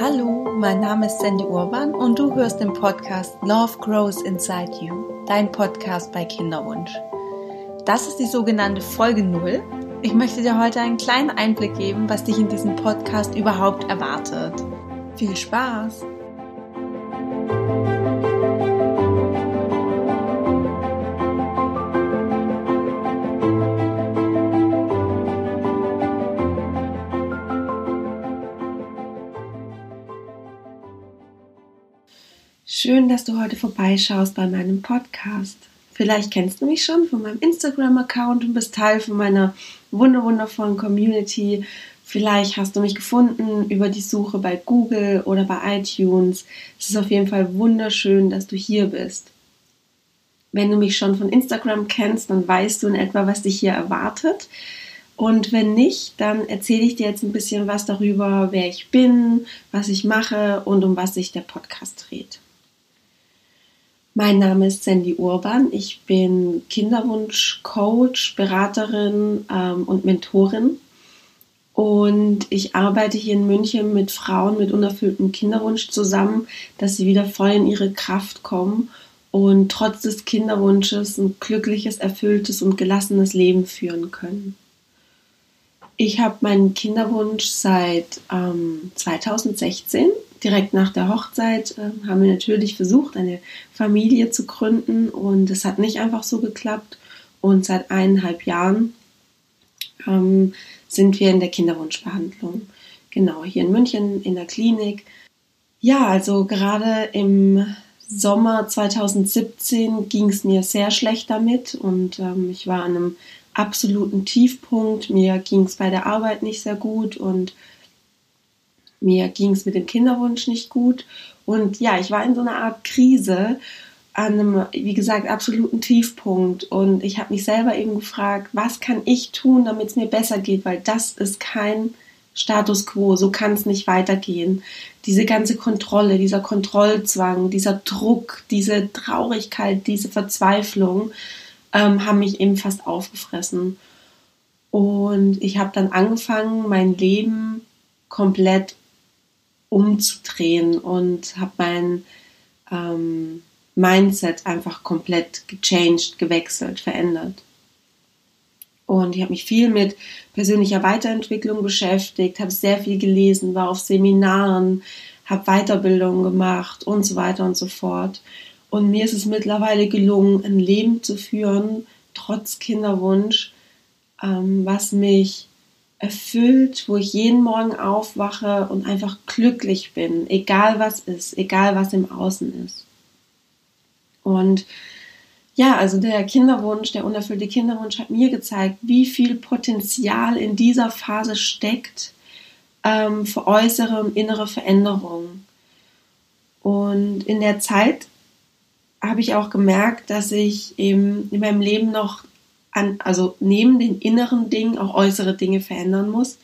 Hallo, mein Name ist Sandy Urban und du hörst den Podcast Love Grows Inside You, dein Podcast bei Kinderwunsch. Das ist die sogenannte Folge 0. Ich möchte dir heute einen kleinen Einblick geben, was dich in diesem Podcast überhaupt erwartet. Viel Spaß! Schön, dass du heute vorbeischaust bei meinem Podcast. Vielleicht kennst du mich schon von meinem Instagram-Account und bist Teil von meiner wunderwundervollen Community. Vielleicht hast du mich gefunden über die Suche bei Google oder bei iTunes. Es ist auf jeden Fall wunderschön, dass du hier bist. Wenn du mich schon von Instagram kennst, dann weißt du in etwa, was dich hier erwartet. Und wenn nicht, dann erzähle ich dir jetzt ein bisschen was darüber, wer ich bin, was ich mache und um was sich der Podcast dreht. Mein Name ist Sandy Urban. Ich bin Kinderwunsch-Coach, Beraterin ähm, und Mentorin. Und ich arbeite hier in München mit Frauen mit unerfülltem Kinderwunsch zusammen, dass sie wieder voll in ihre Kraft kommen und trotz des Kinderwunsches ein glückliches, erfülltes und gelassenes Leben führen können. Ich habe meinen Kinderwunsch seit ähm, 2016 direkt nach der Hochzeit äh, haben wir natürlich versucht, eine Familie zu gründen und es hat nicht einfach so geklappt. Und seit eineinhalb Jahren ähm, sind wir in der Kinderwunschbehandlung. Genau, hier in München in der Klinik. Ja, also gerade im Sommer 2017 ging es mir sehr schlecht damit und ähm, ich war an einem absoluten Tiefpunkt. Mir ging es bei der Arbeit nicht sehr gut und mir ging es mit dem Kinderwunsch nicht gut. Und ja, ich war in so einer Art Krise, an einem, wie gesagt, absoluten Tiefpunkt. Und ich habe mich selber eben gefragt, was kann ich tun, damit es mir besser geht, weil das ist kein Status quo, so kann es nicht weitergehen. Diese ganze Kontrolle, dieser Kontrollzwang, dieser Druck, diese Traurigkeit, diese Verzweiflung ähm, haben mich eben fast aufgefressen. Und ich habe dann angefangen, mein Leben komplett umzudrehen und habe mein ähm, Mindset einfach komplett gechanged, gewechselt, verändert. Und ich habe mich viel mit persönlicher Weiterentwicklung beschäftigt, habe sehr viel gelesen, war auf Seminaren, habe Weiterbildungen gemacht und so weiter und so fort. Und mir ist es mittlerweile gelungen, ein Leben zu führen, trotz Kinderwunsch, ähm, was mich erfüllt, wo ich jeden Morgen aufwache und einfach glücklich bin, egal was ist, egal was im Außen ist. Und ja, also der Kinderwunsch, der unerfüllte Kinderwunsch hat mir gezeigt, wie viel Potenzial in dieser Phase steckt ähm, für äußere und innere Veränderungen. Und in der Zeit habe ich auch gemerkt, dass ich eben in meinem Leben noch an, also neben den inneren Dingen auch äußere Dinge verändern muss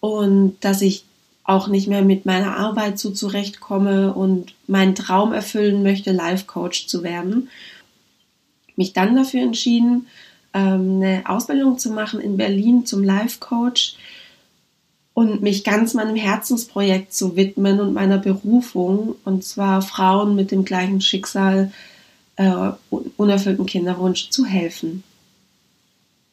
und dass ich auch nicht mehr mit meiner Arbeit so zurechtkomme und meinen Traum erfüllen möchte, Life Coach zu werden. Mich dann dafür entschieden, ähm, eine Ausbildung zu machen in Berlin zum Life Coach und mich ganz meinem Herzensprojekt zu widmen und meiner Berufung, und zwar Frauen mit dem gleichen Schicksal, äh, unerfüllten Kinderwunsch zu helfen.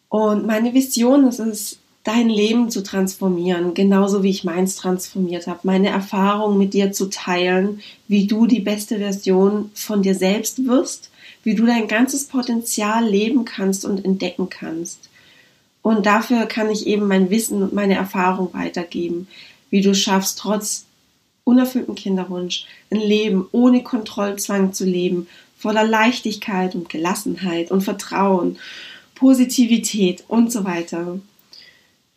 Und meine Vision ist es, dein Leben zu transformieren, genauso wie ich meins transformiert habe, meine Erfahrung mit dir zu teilen, wie du die beste Version von dir selbst wirst, wie du dein ganzes Potenzial leben kannst und entdecken kannst. Und dafür kann ich eben mein Wissen und meine Erfahrung weitergeben, wie du schaffst, trotz unerfüllten Kinderwunsch ein Leben ohne Kontrollzwang zu leben, voller Leichtigkeit und Gelassenheit und Vertrauen Positivität und so weiter.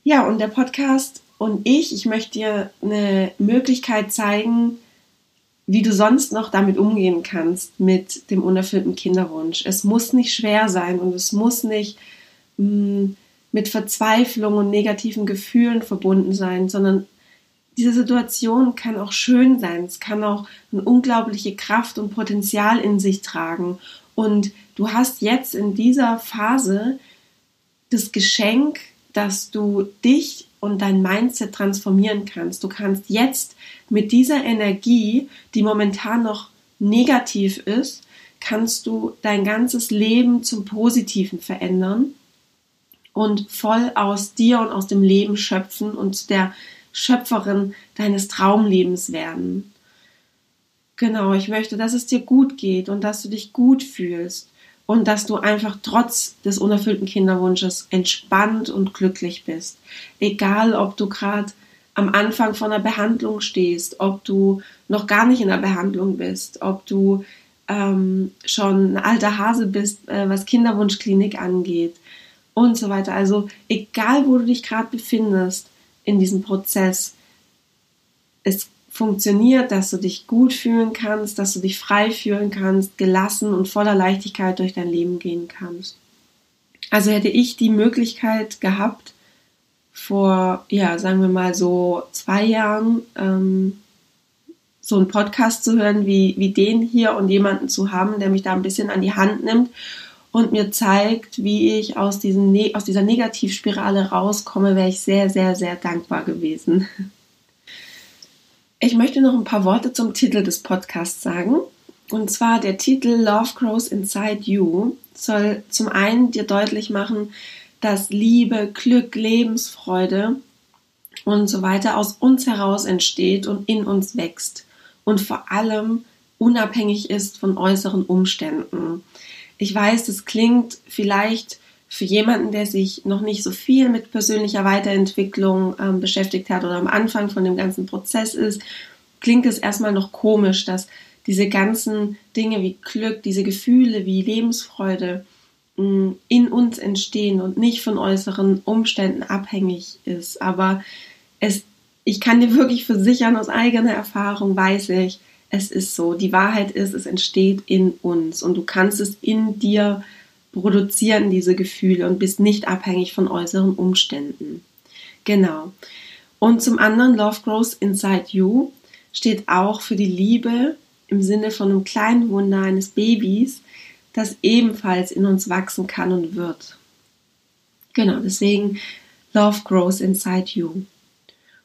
Ja, und der Podcast und ich, ich möchte dir eine Möglichkeit zeigen, wie du sonst noch damit umgehen kannst mit dem unerfüllten Kinderwunsch. Es muss nicht schwer sein und es muss nicht mh, mm, mit Verzweiflung und negativen Gefühlen verbunden sein, sondern diese Situation kann auch schön sein. Es kann auch eine unglaubliche Kraft und Potenzial in sich tragen. Und du hast jetzt in dieser Phase das Geschenk, dass du dich und dein Mindset transformieren kannst. Du kannst jetzt mit dieser Energie, die momentan noch negativ ist, kannst du dein ganzes Leben zum Positiven verändern und voll aus dir und aus dem Leben schöpfen und der Schöpferin deines Traumlebens werden. Genau, ich möchte, dass es dir gut geht und dass du dich gut fühlst und dass du einfach trotz des unerfüllten Kinderwunsches entspannt und glücklich bist. Egal, ob du gerade am Anfang von einer Behandlung stehst, ob du noch gar nicht in der Behandlung bist, ob du ähm, schon ein alter Hase bist, äh, was Kinderwunschklinik angeht und so weiter. Also egal, wo du dich gerade befindest in diesem Prozess, es funktioniert, dass du dich gut fühlen kannst, dass du dich frei fühlen kannst, gelassen und voller Leichtigkeit durch dein Leben gehen kannst. Also hätte ich die Möglichkeit gehabt, vor, ja, sagen wir mal so zwei Jahren, ähm, so einen Podcast zu hören wie, wie den hier und jemanden zu haben, der mich da ein bisschen an die Hand nimmt und mir zeigt, wie ich aus, diesem, ne-, aus dieser Negativspirale rauskomme, wäre ich sehr, sehr, sehr dankbar gewesen. Ich möchte noch ein paar Worte zum Titel des Podcasts sagen. Und zwar der Titel Love Grows Inside You soll zum einen dir deutlich machen, dass Liebe, Glück, Lebensfreude und so weiter aus uns heraus entsteht und in uns wächst und vor allem unabhängig ist von äußeren Umständen. Ich weiß, das klingt vielleicht für jemanden, der sich noch nicht so viel mit persönlicher Weiterentwicklung ähm, beschäftigt hat oder am Anfang von dem ganzen Prozess ist, klingt es erstmal noch komisch, dass diese ganzen Dinge wie Glück, diese Gefühle wie Lebensfreude mh, mm, in uns entstehen und nicht von äußeren Umständen abhängig ist. Aber es, ich kann dir wirklich versichern, aus eigener Erfahrung weiß ich, es ist so. Die Wahrheit ist, es entsteht in uns und du kannst es in dir produzieren diese Gefühle und bist nicht abhängig von äußeren Umständen. Genau. Und zum anderen, Love Grows Inside You steht auch für die Liebe im Sinne von einem kleinen Wunder eines Babys, das ebenfalls in uns wachsen kann und wird. Genau, deswegen Love Grows Inside You.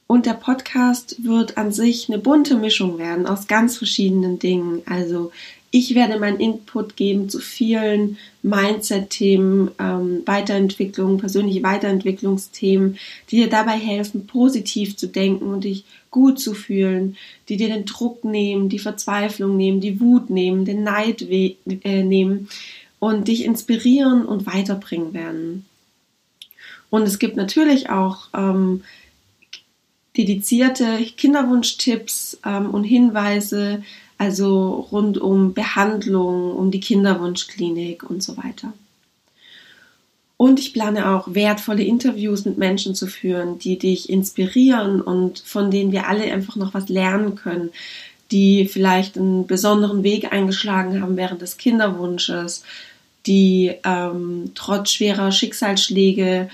Und der Podcast wird an sich eine bunte Mischung werden aus ganz verschiedenen Dingen. Also ich werde meinen Input geben zu vielen Mindset-Themen, ähm, Weiterentwicklung, persönliche Weiterentwicklungsthemen, die dir dabei helfen, positiv zu denken und dich gut zu fühlen, die dir den Druck nehmen, die Verzweiflung nehmen, die Wut nehmen, den Neid äh, nehmen und dich inspirieren und weiterbringen werden. Und es gibt natürlich auch ähm, dedizierte Kinderwunschtipps ähm, und Hinweise, also rund um Behandlung, um die Kinderwunschklinik und so weiter. Und ich plane auch wertvolle Interviews mit Menschen zu führen, die dich inspirieren und von denen wir alle einfach noch was lernen können, die vielleicht einen besonderen Weg eingeschlagen haben während des Kinderwunsches, die ähm, trotz schwerer Schicksalsschläge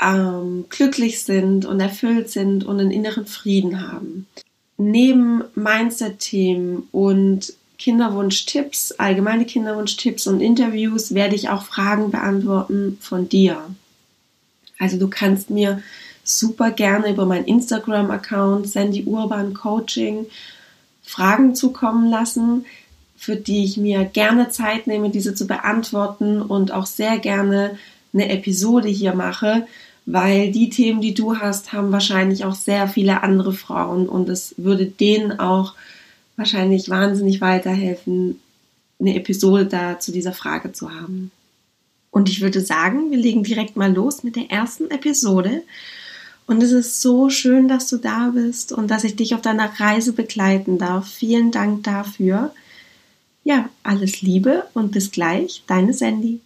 ähm, glücklich sind und erfüllt sind und einen inneren Frieden haben neben Mindset-Themen und Kinderwunsch-Tipps, allgemeine Kinderwunsch-Tipps und Interviews werde ich auch Fragen beantworten von dir. Also du kannst mir super gerne über meinen Instagram-Account Sandy Urban Coaching Fragen zukommen lassen, für die ich mir gerne Zeit nehme, diese zu beantworten und auch sehr gerne eine Episode hier mache, weil die Themen, die du hast, haben wahrscheinlich auch sehr viele andere Frauen und es würde denen auch wahrscheinlich wahnsinnig weiterhelfen, eine Episode da zu dieser Frage zu haben. Und ich würde sagen, wir legen direkt mal los mit der ersten Episode. Und es ist so schön, dass du da bist und dass ich dich auf deiner Reise begleiten darf. Vielen Dank dafür. Ja, alles Liebe und bis gleich, deine Sandy.